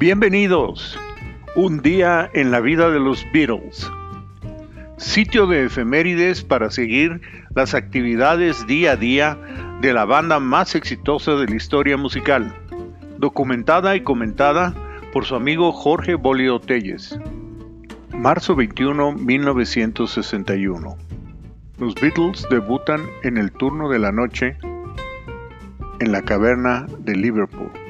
Bienvenidos. Un día en la vida de los Beatles. Sitio de efemérides para seguir las actividades día a día de la banda más exitosa de la historia musical, documentada y comentada por su amigo Jorge Bolio Telles. Marzo 21, 1961. Los Beatles debutan en el turno de la noche en la caverna de Liverpool.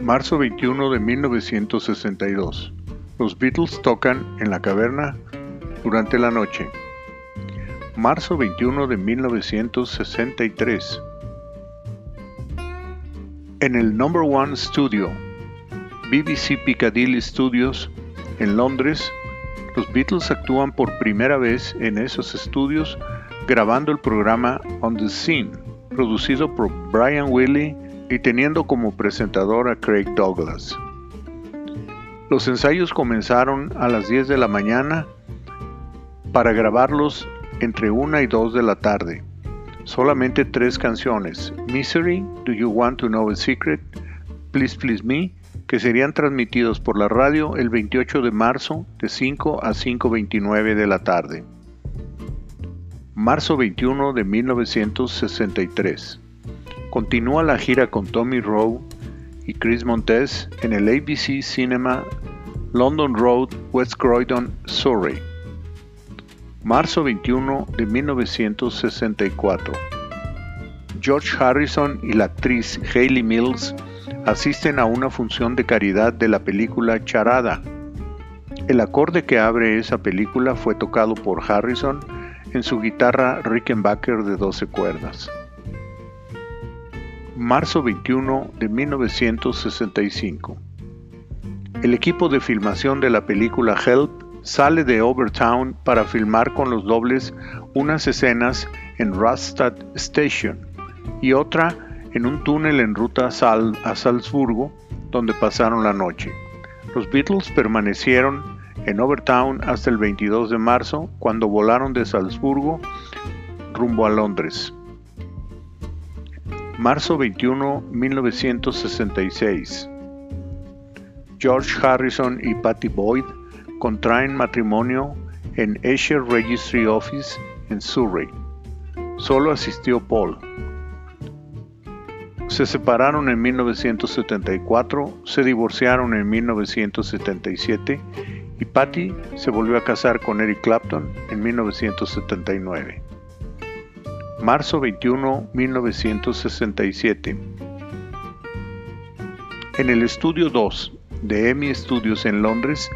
Marzo 21 de 1962. Los Beatles tocan en la caverna durante la noche. Marzo 21 de 1963. En el Number One Studio, BBC Piccadilly Studios, en Londres, los Beatles actúan por primera vez en esos estudios grabando el programa On the Scene, producido por Brian Willie y teniendo como presentador a Craig Douglas. Los ensayos comenzaron a las 10 de la mañana para grabarlos entre 1 y 2 de la tarde. Solamente tres canciones, Misery, Do You Want to Know a Secret, Please Please Me, que serían transmitidos por la radio el 28 de marzo de 5 a 5.29 de la tarde. Marzo 21 de 1963. Continúa la gira con Tommy Rowe y Chris Montez en el ABC Cinema London Road, West Croydon, Surrey. Marzo 21 de 1964. George Harrison y la actriz Hayley Mills asisten a una función de caridad de la película Charada. El acorde que abre esa película fue tocado por Harrison en su guitarra Rickenbacker de 12 cuerdas marzo 21 de 1965. El equipo de filmación de la película Help sale de Overtown para filmar con los dobles unas escenas en Rastad Station y otra en un túnel en ruta a Salzburgo donde pasaron la noche. Los Beatles permanecieron en Overtown hasta el 22 de marzo cuando volaron de Salzburgo rumbo a Londres. Marzo 21, 1966. George Harrison y Patty Boyd contraen matrimonio en Esher Registry Office en Surrey. Solo asistió Paul. Se separaron en 1974, se divorciaron en 1977 y Patty se volvió a casar con Eric Clapton en 1979 marzo 21, 1967. En el estudio 2 de EMI Studios en Londres,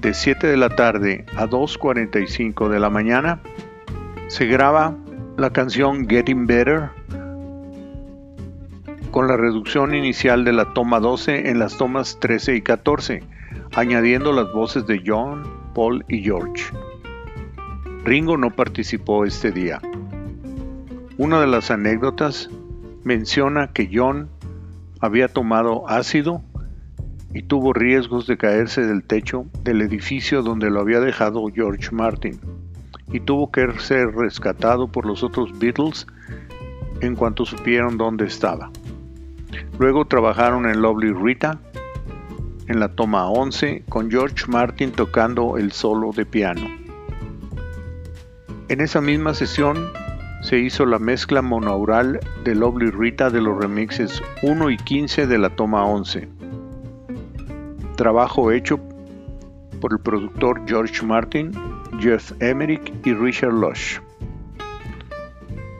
de 7 de la tarde a 2.45 de la mañana, se graba la canción Getting Better con la reducción inicial de la toma 12 en las tomas 13 y 14, añadiendo las voces de John, Paul y George. Ringo no participó este día. Una de las anécdotas menciona que John había tomado ácido y tuvo riesgos de caerse del techo del edificio donde lo había dejado George Martin y tuvo que ser rescatado por los otros Beatles en cuanto supieron dónde estaba. Luego trabajaron en Lovely Rita en la toma 11 con George Martin tocando el solo de piano. En esa misma sesión se hizo la mezcla monaural de Lovely Rita de los remixes 1 y 15 de la toma 11. Trabajo hecho por el productor George Martin, Jeff Emerick y Richard Lush.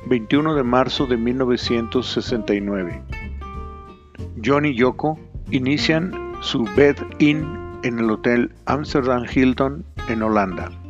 21 de marzo de 1969. John y Yoko inician su bed-in en el Hotel Amsterdam Hilton en Holanda.